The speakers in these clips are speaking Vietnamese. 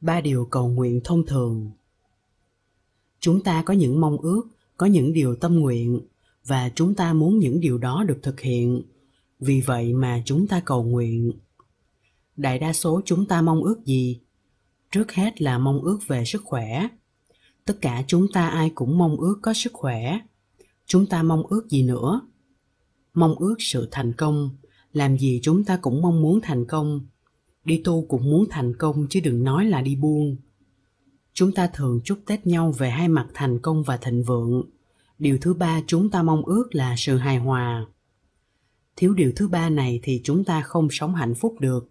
ba điều cầu nguyện thông thường. Chúng ta có những mong ước, có những điều tâm nguyện, và chúng ta muốn những điều đó được thực hiện. Vì vậy mà chúng ta cầu nguyện. Đại đa số chúng ta mong ước gì? Trước hết là mong ước về sức khỏe. Tất cả chúng ta ai cũng mong ước có sức khỏe. Chúng ta mong ước gì nữa? Mong ước sự thành công. Làm gì chúng ta cũng mong muốn thành công đi tu cũng muốn thành công chứ đừng nói là đi buông. Chúng ta thường chúc tết nhau về hai mặt thành công và thịnh vượng. Điều thứ ba chúng ta mong ước là sự hài hòa. Thiếu điều thứ ba này thì chúng ta không sống hạnh phúc được.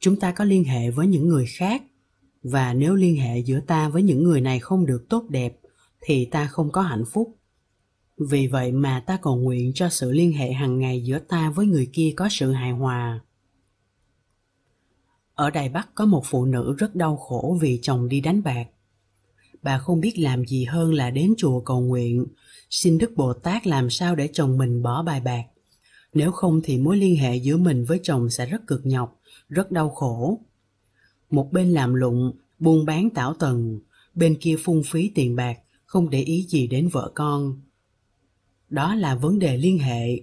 Chúng ta có liên hệ với những người khác. Và nếu liên hệ giữa ta với những người này không được tốt đẹp, thì ta không có hạnh phúc. Vì vậy mà ta cầu nguyện cho sự liên hệ hàng ngày giữa ta với người kia có sự hài hòa ở đài bắc có một phụ nữ rất đau khổ vì chồng đi đánh bạc. Bà không biết làm gì hơn là đến chùa cầu nguyện, xin đức bồ tát làm sao để chồng mình bỏ bài bạc. Nếu không thì mối liên hệ giữa mình với chồng sẽ rất cực nhọc, rất đau khổ. Một bên làm lụng buôn bán tảo tần, bên kia phung phí tiền bạc, không để ý gì đến vợ con. Đó là vấn đề liên hệ.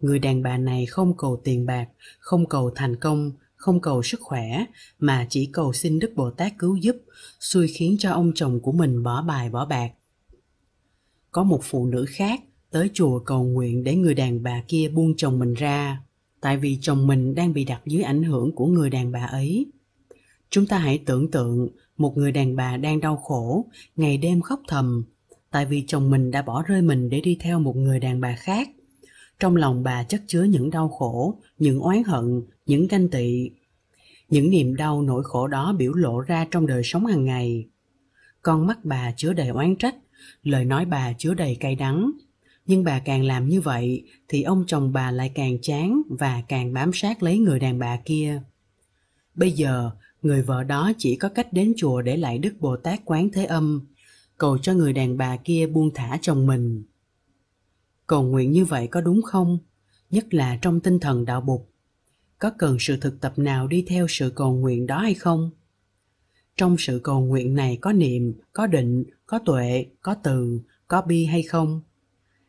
Người đàn bà này không cầu tiền bạc, không cầu thành công không cầu sức khỏe, mà chỉ cầu xin đức bồ tát cứu giúp, xui khiến cho ông chồng của mình bỏ bài bỏ bạc. Có một phụ nữ khác tới chùa cầu nguyện để người đàn bà kia buông chồng mình ra, tại vì chồng mình đang bị đặt dưới ảnh hưởng của người đàn bà ấy. Chúng ta hãy tưởng tượng một người đàn bà đang đau khổ, ngày đêm khóc thầm, tại vì chồng mình đã bỏ rơi mình để đi theo một người đàn bà khác trong lòng bà chất chứa những đau khổ, những oán hận, những ganh tị. Những niềm đau nỗi khổ đó biểu lộ ra trong đời sống hàng ngày. Con mắt bà chứa đầy oán trách, lời nói bà chứa đầy cay đắng. Nhưng bà càng làm như vậy thì ông chồng bà lại càng chán và càng bám sát lấy người đàn bà kia. Bây giờ, người vợ đó chỉ có cách đến chùa để lại đức bồ tát quán thế âm, cầu cho người đàn bà kia buông thả chồng mình cầu nguyện như vậy có đúng không? Nhất là trong tinh thần đạo bục. Có cần sự thực tập nào đi theo sự cầu nguyện đó hay không? Trong sự cầu nguyện này có niệm, có định, có tuệ, có từ, có bi hay không?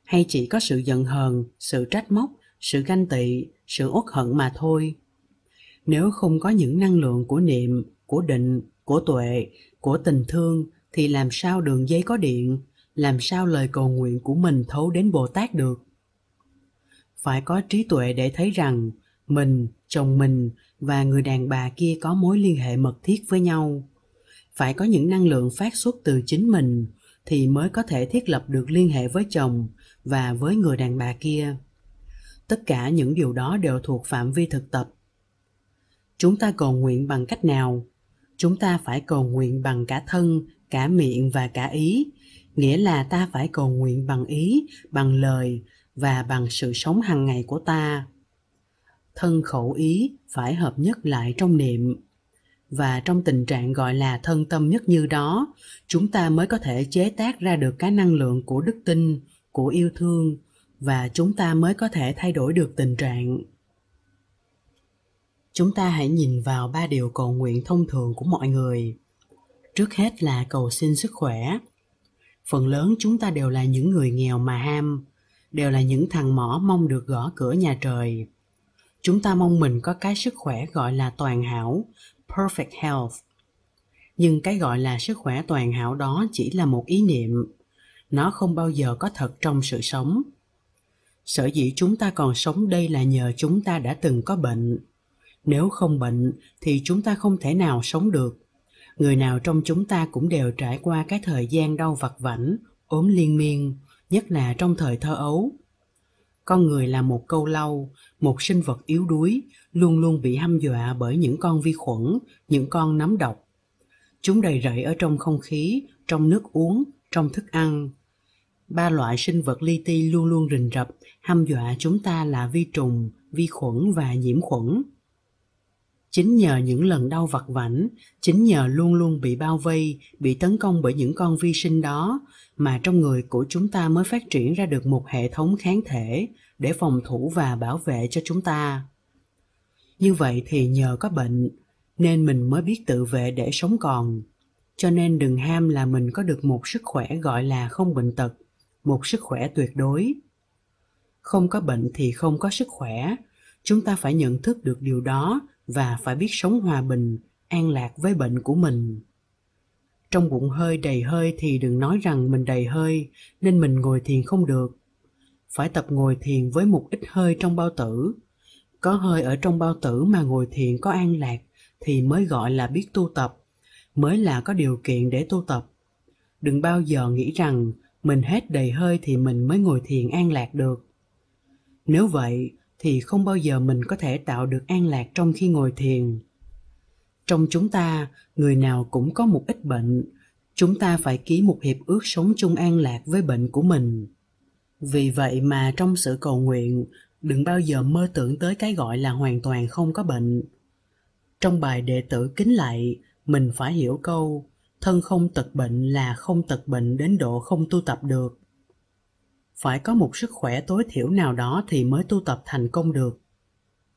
Hay chỉ có sự giận hờn, sự trách móc, sự ganh tị, sự uất hận mà thôi? Nếu không có những năng lượng của niệm, của định, của tuệ, của tình thương, thì làm sao đường dây có điện? Làm sao lời cầu nguyện của mình thấu đến bồ tát được? Phải có trí tuệ để thấy rằng mình, chồng mình và người đàn bà kia có mối liên hệ mật thiết với nhau. Phải có những năng lượng phát xuất từ chính mình thì mới có thể thiết lập được liên hệ với chồng và với người đàn bà kia. Tất cả những điều đó đều thuộc phạm vi thực tập. Chúng ta cầu nguyện bằng cách nào? Chúng ta phải cầu nguyện bằng cả thân, cả miệng và cả ý nghĩa là ta phải cầu nguyện bằng ý, bằng lời và bằng sự sống hàng ngày của ta. Thân khẩu ý phải hợp nhất lại trong niệm. Và trong tình trạng gọi là thân tâm nhất như đó, chúng ta mới có thể chế tác ra được cái năng lượng của đức tin, của yêu thương và chúng ta mới có thể thay đổi được tình trạng. Chúng ta hãy nhìn vào ba điều cầu nguyện thông thường của mọi người. Trước hết là cầu xin sức khỏe phần lớn chúng ta đều là những người nghèo mà ham, đều là những thằng mỏ mong được gõ cửa nhà trời. Chúng ta mong mình có cái sức khỏe gọi là toàn hảo, perfect health. Nhưng cái gọi là sức khỏe toàn hảo đó chỉ là một ý niệm. Nó không bao giờ có thật trong sự sống. Sở dĩ chúng ta còn sống đây là nhờ chúng ta đã từng có bệnh. Nếu không bệnh, thì chúng ta không thể nào sống được người nào trong chúng ta cũng đều trải qua cái thời gian đau vặt vảnh, ốm liên miên, nhất là trong thời thơ ấu. Con người là một câu lau, một sinh vật yếu đuối, luôn luôn bị hăm dọa bởi những con vi khuẩn, những con nấm độc. Chúng đầy rẫy ở trong không khí, trong nước uống, trong thức ăn. Ba loại sinh vật li ti luôn luôn rình rập, hăm dọa chúng ta là vi trùng, vi khuẩn và nhiễm khuẩn chính nhờ những lần đau vặt vảnh chính nhờ luôn luôn bị bao vây bị tấn công bởi những con vi sinh đó mà trong người của chúng ta mới phát triển ra được một hệ thống kháng thể để phòng thủ và bảo vệ cho chúng ta như vậy thì nhờ có bệnh nên mình mới biết tự vệ để sống còn. Cho nên đừng ham là mình có được một sức khỏe gọi là không bệnh tật, một sức khỏe tuyệt đối. Không có bệnh thì không có sức khỏe, chúng ta phải nhận thức được điều đó và phải biết sống hòa bình, an lạc với bệnh của mình. Trong bụng hơi đầy hơi thì đừng nói rằng mình đầy hơi nên mình ngồi thiền không được. Phải tập ngồi thiền với một ít hơi trong bao tử. Có hơi ở trong bao tử mà ngồi thiền có an lạc thì mới gọi là biết tu tập, mới là có điều kiện để tu tập. Đừng bao giờ nghĩ rằng mình hết đầy hơi thì mình mới ngồi thiền an lạc được. Nếu vậy thì không bao giờ mình có thể tạo được an lạc trong khi ngồi thiền. Trong chúng ta, người nào cũng có một ít bệnh. Chúng ta phải ký một hiệp ước sống chung an lạc với bệnh của mình. Vì vậy mà trong sự cầu nguyện, đừng bao giờ mơ tưởng tới cái gọi là hoàn toàn không có bệnh. Trong bài đệ tử kính lạy mình phải hiểu câu, thân không tật bệnh là không tật bệnh đến độ không tu tập được phải có một sức khỏe tối thiểu nào đó thì mới tu tập thành công được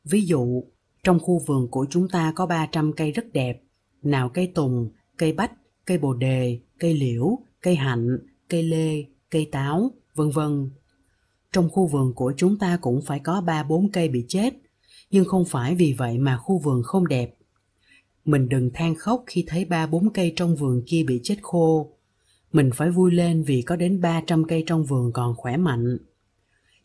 ví dụ trong khu vườn của chúng ta có 300 cây rất đẹp, nào cây tùng, cây bách, cây bồ đề, cây liễu, cây hạnh, cây lê, cây táo, vân vân. Trong khu vườn của chúng ta cũng phải có 3-4 cây bị chết, nhưng không phải vì vậy mà khu vườn không đẹp. Mình đừng than khóc khi thấy 3-4 cây trong vườn kia bị chết khô. Mình phải vui lên vì có đến 300 cây trong vườn còn khỏe mạnh.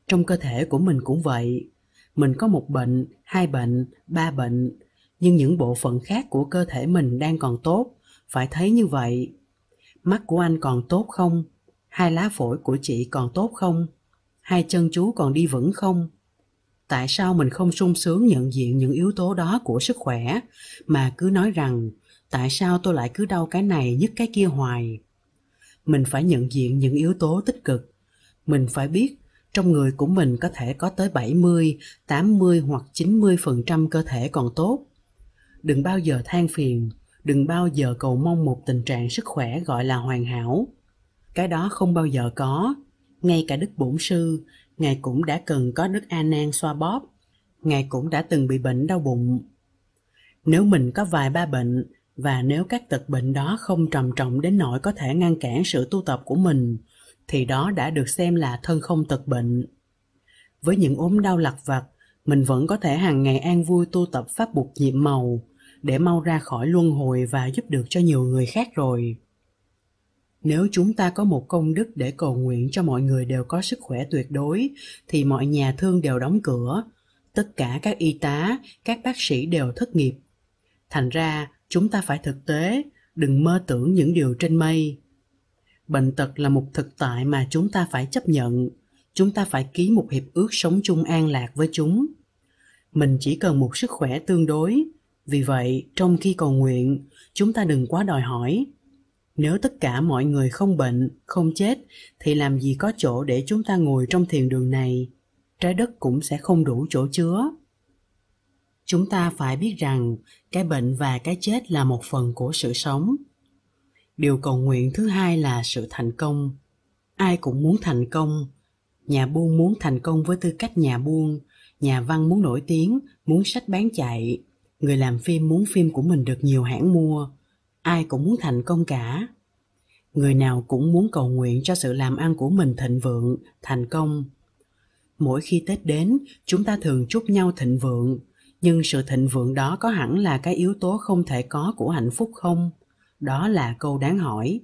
Trong cơ thể của mình cũng vậy, mình có một bệnh, hai bệnh, ba bệnh, nhưng những bộ phận khác của cơ thể mình đang còn tốt, phải thấy như vậy. Mắt của anh còn tốt không? Hai lá phổi của chị còn tốt không? Hai chân chú còn đi vững không? Tại sao mình không sung sướng nhận diện những yếu tố đó của sức khỏe mà cứ nói rằng tại sao tôi lại cứ đau cái này nhức cái kia hoài? Mình phải nhận diện những yếu tố tích cực. Mình phải biết trong người của mình có thể có tới 70, 80 hoặc 90% cơ thể còn tốt. Đừng bao giờ than phiền, đừng bao giờ cầu mong một tình trạng sức khỏe gọi là hoàn hảo. Cái đó không bao giờ có. Ngay cả Đức Bổn Sư, Ngài cũng đã cần có Đức A Nan xoa bóp. Ngài cũng đã từng bị bệnh đau bụng. Nếu mình có vài ba bệnh, và nếu các tật bệnh đó không trầm trọng đến nỗi có thể ngăn cản sự tu tập của mình, thì đó đã được xem là thân không tật bệnh. Với những ốm đau lặt vặt, mình vẫn có thể hàng ngày an vui tu tập pháp buộc nhiệm màu để mau ra khỏi luân hồi và giúp được cho nhiều người khác rồi. Nếu chúng ta có một công đức để cầu nguyện cho mọi người đều có sức khỏe tuyệt đối, thì mọi nhà thương đều đóng cửa, tất cả các y tá, các bác sĩ đều thất nghiệp. Thành ra, chúng ta phải thực tế, đừng mơ tưởng những điều trên mây. Bệnh tật là một thực tại mà chúng ta phải chấp nhận. Chúng ta phải ký một hiệp ước sống chung an lạc với chúng. Mình chỉ cần một sức khỏe tương đối. Vì vậy trong khi cầu nguyện chúng ta đừng quá đòi hỏi. Nếu tất cả mọi người không bệnh không chết thì làm gì có chỗ để chúng ta ngồi trong thiền đường này? Trái đất cũng sẽ không đủ chỗ chứa chúng ta phải biết rằng cái bệnh và cái chết là một phần của sự sống. Điều cầu nguyện thứ hai là sự thành công. Ai cũng muốn thành công. Nhà buôn muốn thành công với tư cách nhà buôn. Nhà văn muốn nổi tiếng, muốn sách bán chạy. Người làm phim muốn phim của mình được nhiều hãng mua. Ai cũng muốn thành công cả. Người nào cũng muốn cầu nguyện cho sự làm ăn của mình thịnh vượng, thành công. Mỗi khi tết đến, chúng ta thường chúc nhau thịnh vượng nhưng sự thịnh vượng đó có hẳn là cái yếu tố không thể có của hạnh phúc không? Đó là câu đáng hỏi.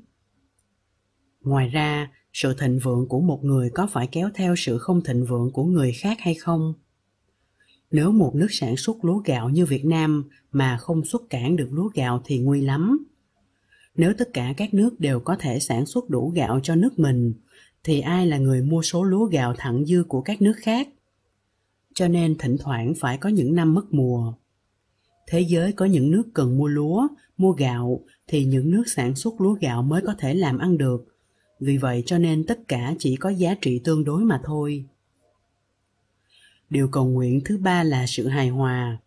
Ngoài ra, sự thịnh vượng của một người có phải kéo theo sự không thịnh vượng của người khác hay không? Nếu một nước sản xuất lúa gạo như việt nam mà không xuất cản được lúa gạo thì nguy lắm. Nếu tất cả các nước đều có thể sản xuất đủ gạo cho nước mình, thì ai là người mua số lúa gạo thặng dư của các nước khác? Cho nên thỉnh thoảng phải có những năm mất mùa. Thế giới có những nước cần mua lúa, mua gạo, thì những nước sản xuất lúa gạo mới có thể làm ăn được. Vì vậy cho nên tất cả chỉ có giá trị tương đối mà thôi. Điều cầu nguyện thứ ba là sự hài hòa.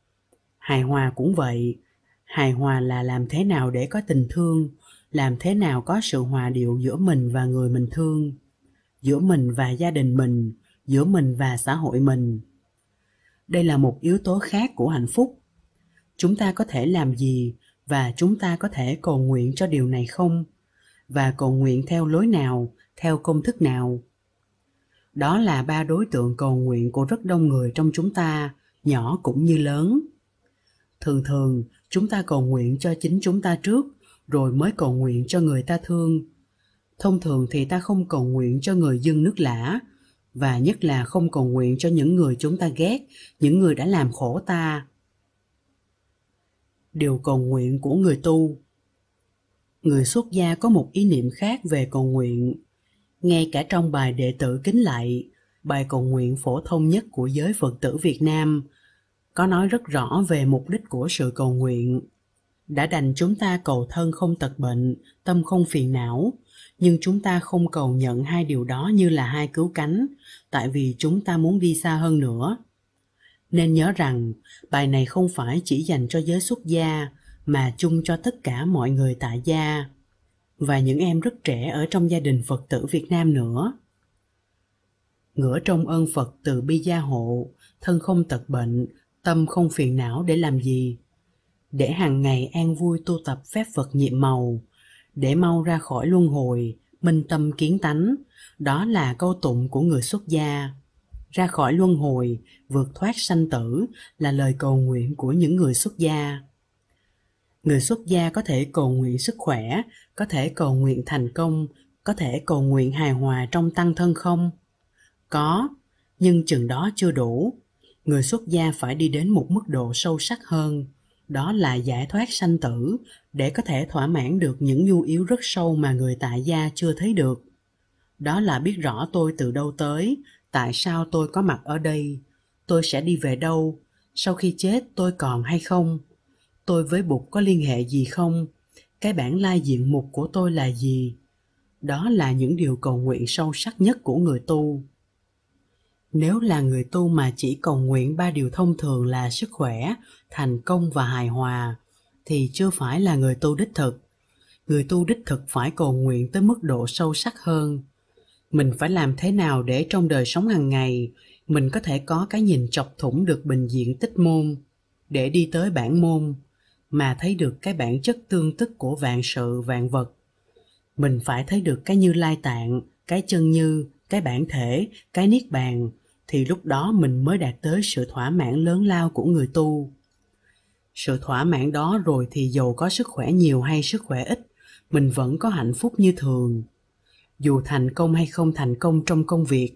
Hài hòa cũng vậy. Hài hòa là làm thế nào để có tình thương, làm thế nào có sự hòa điệu giữa mình và người mình thương, giữa mình và gia đình mình, giữa mình và xã hội mình đây là một yếu tố khác của hạnh phúc. Chúng ta có thể làm gì và chúng ta có thể cầu nguyện cho điều này không? Và cầu nguyện theo lối nào, theo công thức nào? Đó là ba đối tượng cầu nguyện của rất đông người trong chúng ta, nhỏ cũng như lớn. Thường thường, chúng ta cầu nguyện cho chính chúng ta trước, rồi mới cầu nguyện cho người ta thương. Thông thường thì ta không cầu nguyện cho người dân nước lã và nhất là không cầu nguyện cho những người chúng ta ghét, những người đã làm khổ ta. Điều cầu nguyện của người tu. Người xuất gia có một ý niệm khác về cầu nguyện. Ngay cả trong bài đệ tử kính lạy bài cầu nguyện phổ thông nhất của giới phật tử việt nam có nói rất rõ về mục đích của sự cầu nguyện đã đành chúng ta cầu thân không tật bệnh, tâm không phiền não. Nhưng chúng ta không cầu nhận hai điều đó như là hai cứu cánh, tại vì chúng ta muốn đi xa hơn nữa. Nên nhớ rằng, bài này không phải chỉ dành cho giới xuất gia, mà chung cho tất cả mọi người tại gia. Và những em rất trẻ ở trong gia đình phật tử việt nam nữa. Ngửa trong ơn phật từ bi gia hộ, thân không tật bệnh, tâm không phiền não để làm gì? Để hàng ngày an vui tu tập phép phật nhiệm màu. Để mau ra khỏi luân hồi, minh tâm kiến tánh, đó là câu tụng của người xuất gia. Ra khỏi luân hồi, vượt thoát sanh tử là lời cầu nguyện của những người xuất gia. Người xuất gia có thể cầu nguyện sức khỏe, có thể cầu nguyện thành công, có thể cầu nguyện hài hòa trong tăng thân không? Có, nhưng chừng đó chưa đủ. Người xuất gia phải đi đến một mức độ sâu sắc hơn đó là giải thoát sanh tử, để có thể thỏa mãn được những nhu yếu rất sâu mà người tại gia chưa thấy được. Đó là biết rõ tôi từ đâu tới, tại sao tôi có mặt ở đây, tôi sẽ đi về đâu, sau khi chết tôi còn hay không, tôi với bụt có liên hệ gì không, cái bản lai diện mục của tôi là gì. Đó là những điều cầu nguyện sâu sắc nhất của người tu nếu là người tu mà chỉ cầu nguyện ba điều thông thường là sức khỏe, thành công và hài hòa, thì chưa phải là người tu đích thực. Người tu đích thực phải cầu nguyện tới mức độ sâu sắc hơn. Mình phải làm thế nào để trong đời sống hàng ngày, mình có thể có cái nhìn chọc thủng được bình diện tích môn, để đi tới bản môn, mà thấy được cái bản chất tương tức của vạn sự, vạn vật. Mình phải thấy được cái như lai tạng, cái chân như cái bản thể, cái niết bàn, thì lúc đó mình mới đạt tới sự thỏa mãn lớn lao của người tu. Sự thỏa mãn đó rồi thì dầu có sức khỏe nhiều hay sức khỏe ít, mình vẫn có hạnh phúc như thường. Dù thành công hay không thành công trong công việc,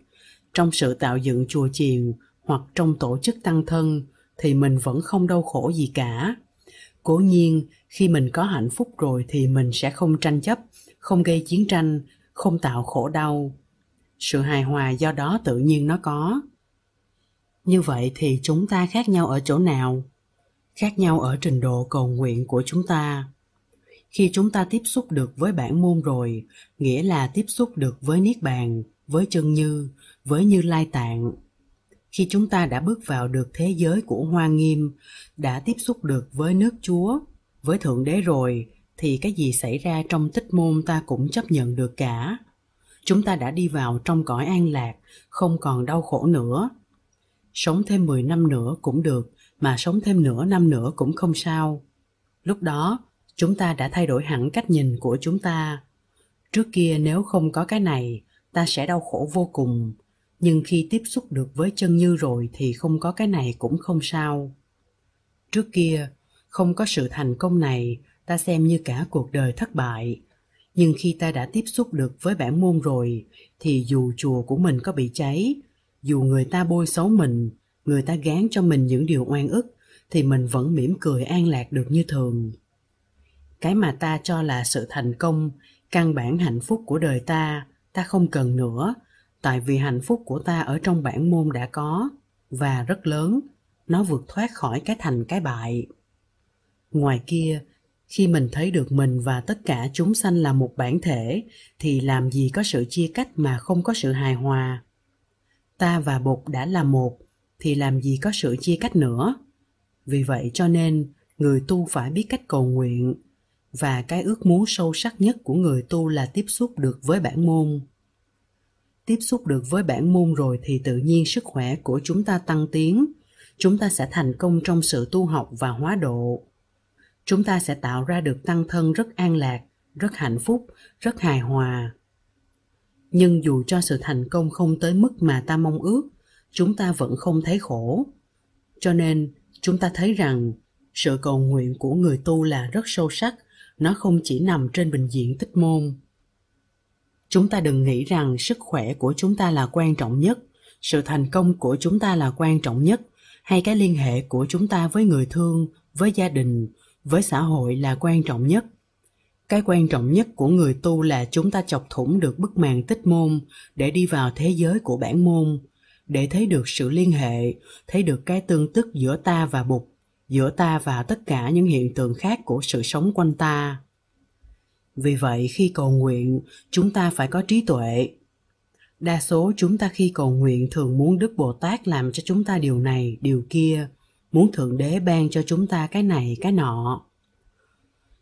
trong sự tạo dựng chùa chiền hoặc trong tổ chức tăng thân, thì mình vẫn không đau khổ gì cả. Cố nhiên, khi mình có hạnh phúc rồi thì mình sẽ không tranh chấp, không gây chiến tranh, không tạo khổ đau sự hài hòa do đó tự nhiên nó có. Như vậy thì chúng ta khác nhau ở chỗ nào? Khác nhau ở trình độ cầu nguyện của chúng ta. Khi chúng ta tiếp xúc được với bản môn rồi, nghĩa là tiếp xúc được với niết bàn, với chân như, với như lai tạng. Khi chúng ta đã bước vào được thế giới của hoa nghiêm, đã tiếp xúc được với nước chúa, với thượng đế rồi, thì cái gì xảy ra trong tích môn ta cũng chấp nhận được cả chúng ta đã đi vào trong cõi an lạc, không còn đau khổ nữa. Sống thêm 10 năm nữa cũng được, mà sống thêm nửa năm nữa cũng không sao. Lúc đó, chúng ta đã thay đổi hẳn cách nhìn của chúng ta. Trước kia nếu không có cái này, ta sẽ đau khổ vô cùng. Nhưng khi tiếp xúc được với chân như rồi thì không có cái này cũng không sao. Trước kia, không có sự thành công này, ta xem như cả cuộc đời thất bại nhưng khi ta đã tiếp xúc được với bản môn rồi, thì dù chùa của mình có bị cháy, dù người ta bôi xấu mình, người ta gán cho mình những điều oan ức, thì mình vẫn mỉm cười an lạc được như thường. Cái mà ta cho là sự thành công, căn bản hạnh phúc của đời ta ta không cần nữa, tại vì hạnh phúc của ta ở trong bản môn đã có, và rất lớn, nó vượt thoát khỏi cái thành cái bại. Ngoài kia khi mình thấy được mình và tất cả chúng sanh là một bản thể, thì làm gì có sự chia cách mà không có sự hài hòa? Ta và bụt đã là một, thì làm gì có sự chia cách nữa? Vì vậy cho nên, người tu phải biết cách cầu nguyện, và cái ước muốn sâu sắc nhất của người tu là tiếp xúc được với bản môn. Tiếp xúc được với bản môn rồi thì tự nhiên sức khỏe của chúng ta tăng tiến, chúng ta sẽ thành công trong sự tu học và hóa độ chúng ta sẽ tạo ra được tăng thân rất an lạc, rất hạnh phúc, rất hài hòa. Nhưng dù cho sự thành công không tới mức mà ta mong ước, chúng ta vẫn không thấy khổ. Cho nên, chúng ta thấy rằng, sự cầu nguyện của người tu là rất sâu sắc, nó không chỉ nằm trên bình diện tích môn. Chúng ta đừng nghĩ rằng sức khỏe của chúng ta là quan trọng nhất, sự thành công của chúng ta là quan trọng nhất, hay cái liên hệ của chúng ta với người thương, với gia đình với xã hội là quan trọng nhất. Cái quan trọng nhất của người tu là chúng ta chọc thủng được bức màn tích môn để đi vào thế giới của bản môn, để thấy được sự liên hệ, thấy được cái tương tức giữa ta và bụt, giữa ta và tất cả những hiện tượng khác của sự sống quanh ta. Vì vậy, khi cầu nguyện, chúng ta phải có trí tuệ. Đa số chúng ta khi cầu nguyện thường muốn đức bồ tát làm cho chúng ta điều này, điều kia muốn thượng đế ban cho chúng ta cái này, cái nọ.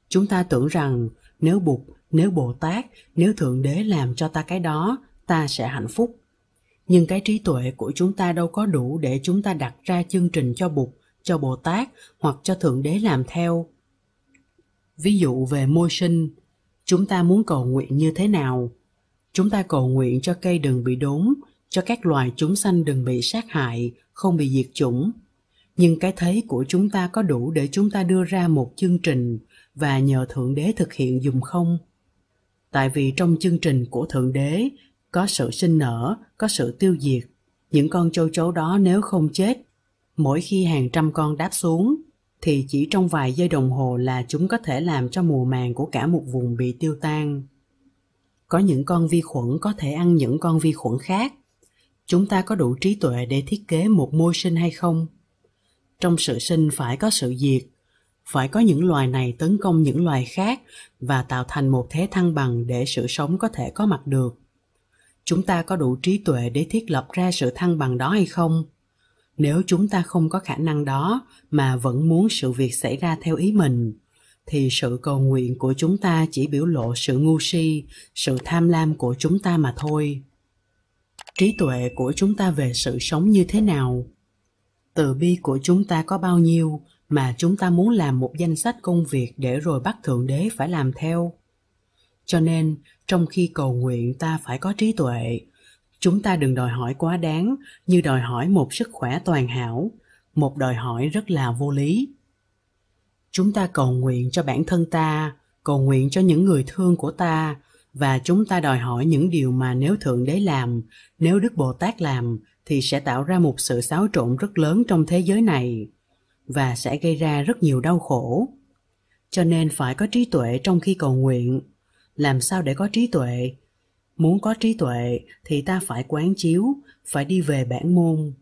Chúng ta tưởng rằng nếu bụt nếu bồ tát, nếu thượng đế làm cho ta cái đó, ta sẽ hạnh phúc. Nhưng cái trí tuệ của chúng ta đâu có đủ để chúng ta đặt ra chương trình cho bụt cho bồ tát hoặc cho thượng đế làm theo. Ví dụ về môi sinh, chúng ta muốn cầu nguyện như thế nào? Chúng ta cầu nguyện cho cây đừng bị đốn, cho các loài chúng sanh đừng bị sát hại, không bị diệt chủng nhưng cái thấy của chúng ta có đủ để chúng ta đưa ra một chương trình và nhờ thượng đế thực hiện dùng không? Tại vì trong chương trình của thượng đế, có sự sinh nở, có sự tiêu diệt. Những con châu chấu đó nếu không chết, mỗi khi hàng trăm con đáp xuống, thì chỉ trong vài giây đồng hồ là chúng có thể làm cho mùa màng của cả một vùng bị tiêu tan. Có những con vi khuẩn có thể ăn những con vi khuẩn khác. Chúng ta có đủ trí tuệ để thiết kế một môi sinh hay không? Trong sự sinh phải có sự diệt, phải có những loài này tấn công những loài khác và tạo thành một thế thăng bằng để sự sống có thể có mặt được. Chúng ta có đủ trí tuệ để thiết lập ra sự thăng bằng đó hay không? Nếu chúng ta không có khả năng đó mà vẫn muốn sự việc xảy ra theo ý mình, thì sự cầu nguyện của chúng ta chỉ biểu lộ sự ngu si, sự tham lam của chúng ta mà thôi. Trí tuệ của chúng ta về sự sống như thế nào? Từ bi của chúng ta có bao nhiêu mà chúng ta muốn làm một danh sách công việc để rồi bắt thượng đế phải làm theo? Cho nên, trong khi cầu nguyện ta phải có trí tuệ, chúng ta đừng đòi hỏi quá đáng như đòi hỏi một sức khỏe toàn hảo, một đòi hỏi rất là vô lý. Chúng ta cầu nguyện cho bản thân ta, cầu nguyện cho những người thương của ta và chúng ta đòi hỏi những điều mà nếu thượng đế làm, nếu đức bồ tát làm thì sẽ tạo ra một sự xáo trộn rất lớn trong thế giới này và sẽ gây ra rất nhiều đau khổ. Cho nên phải có trí tuệ trong khi cầu nguyện. Làm sao để có trí tuệ? Muốn có trí tuệ thì ta phải quán chiếu, phải đi về bản môn.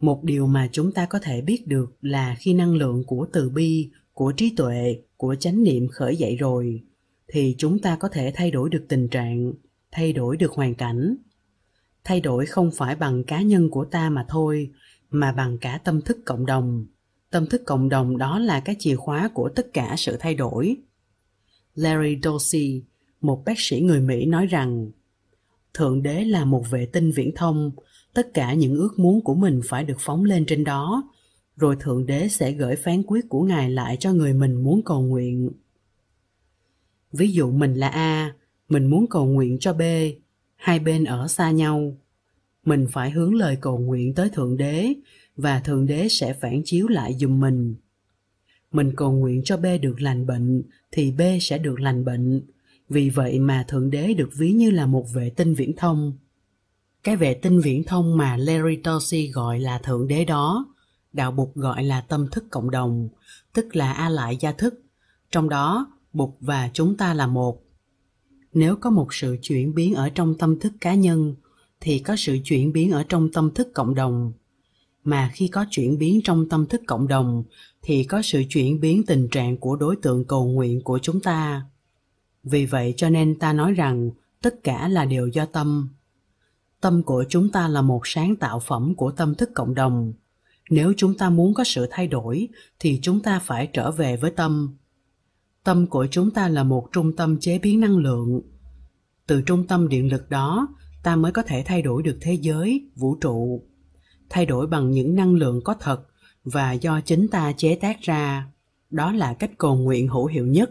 Một điều mà chúng ta có thể biết được là khi năng lượng của từ bi, của trí tuệ, của chánh niệm khởi dậy rồi, thì chúng ta có thể thay đổi được tình trạng, thay đổi được hoàn cảnh thay đổi không phải bằng cá nhân của ta mà thôi, mà bằng cả tâm thức cộng đồng. Tâm thức cộng đồng đó là cái chìa khóa của tất cả sự thay đổi. Larry dorsey, một bác sĩ người mỹ nói rằng, thượng đế là một vệ tinh viễn thông, tất cả những ước muốn của mình phải được phóng lên trên đó, rồi thượng đế sẽ gửi phán quyết của ngài lại cho người mình muốn cầu nguyện. Ví dụ mình là a, mình muốn cầu nguyện cho b hai bên ở xa nhau. Mình phải hướng lời cầu nguyện tới thượng đế, và thượng đế sẽ phản chiếu lại dùm mình. Mình cầu nguyện cho b được lành bệnh, thì b sẽ được lành bệnh. Vì vậy mà thượng đế được ví như là một vệ tinh viễn thông. Cái vệ tinh viễn thông mà larry dorsey gọi là thượng đế đó, đạo bục gọi là tâm thức cộng đồng, tức là a lại gia thức. Trong đó, bục và chúng ta là một nếu có một sự chuyển biến ở trong tâm thức cá nhân, thì có sự chuyển biến ở trong tâm thức cộng đồng. Mà khi có chuyển biến trong tâm thức cộng đồng, thì có sự chuyển biến tình trạng của đối tượng cầu nguyện của chúng ta. Vì vậy cho nên ta nói rằng, tất cả là đều do tâm. Tâm của chúng ta là một sáng tạo phẩm của tâm thức cộng đồng. Nếu chúng ta muốn có sự thay đổi, thì chúng ta phải trở về với tâm tâm của chúng ta là một trung tâm chế biến năng lượng. Từ trung tâm điện lực đó, ta mới có thể thay đổi được thế giới, vũ trụ. Thay đổi bằng những năng lượng có thật và do chính ta chế tác ra. Đó là cách cầu nguyện hữu hiệu nhất.